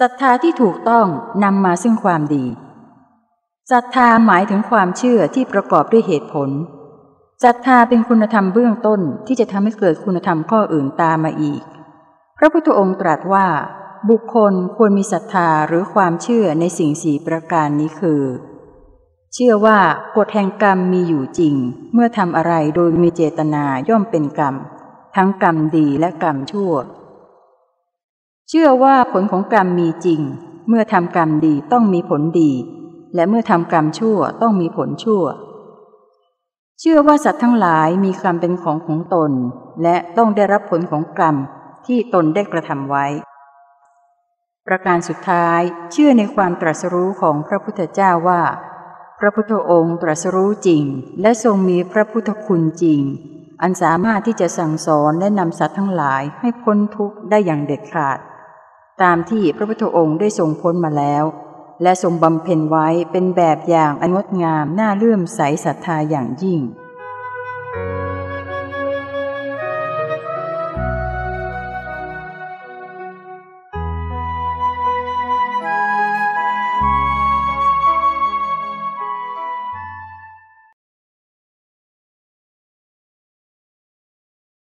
ศรัทธาที่ถูกต้องนำมาซึ่งความดีศรัทธาหมายถึงความเชื่อที่ประกอบด้วยเหตุผลศรัทธาเป็นคุณธรรมเบื้องต้นที่จะทำให้เกิดคุณธรรมข้ออื่นตามมาอีก พระพุทธองค์ตรัสว่า บุคคลควรมีศรัทธาหรือความเชื่อในสิ่งสี่ประการนี้คือ เชื่อว่ากฎแห่งกรรมมีอยู่จริง เมื่อทำอะไรโดยมีเจตนาย่อมเป็นกรรม ทั้งกรรมดีและกรรมชั่ว เชื่อว่าผลของกรรมมีจริง เมื่อทำกรรมดีต้องมีผลดี และเมื่อทำกรรมชั่วต้องมีผลชั่ว เชื่อว่าสัตว์ทั้งหลายมีกรรมเป็นของของตน และต้องได้รับผลของกรรมที่ตนได้กระทำไว้ ประการสุดท้าย เชื่อในความตรัสรู้ของพระพุทธเจ้าว่า พระพุทธองค์ตรัสรู้จริง และทรงมีพระพุทธคุณจริง อันสามารถที่จะสั่งสอนและนำสัตว์ทั้งหลายให้พ้นทุกข์ได้อย่างเด็ดขาด ตามที่พระพุทธองค์ได้ทรงพ้นมาแล้ว และทรงบำเพ็ญไว้เป็นแบบอย่างอนงดงามน่าเลื่อมใสศรัทธาอย่างยิ่ง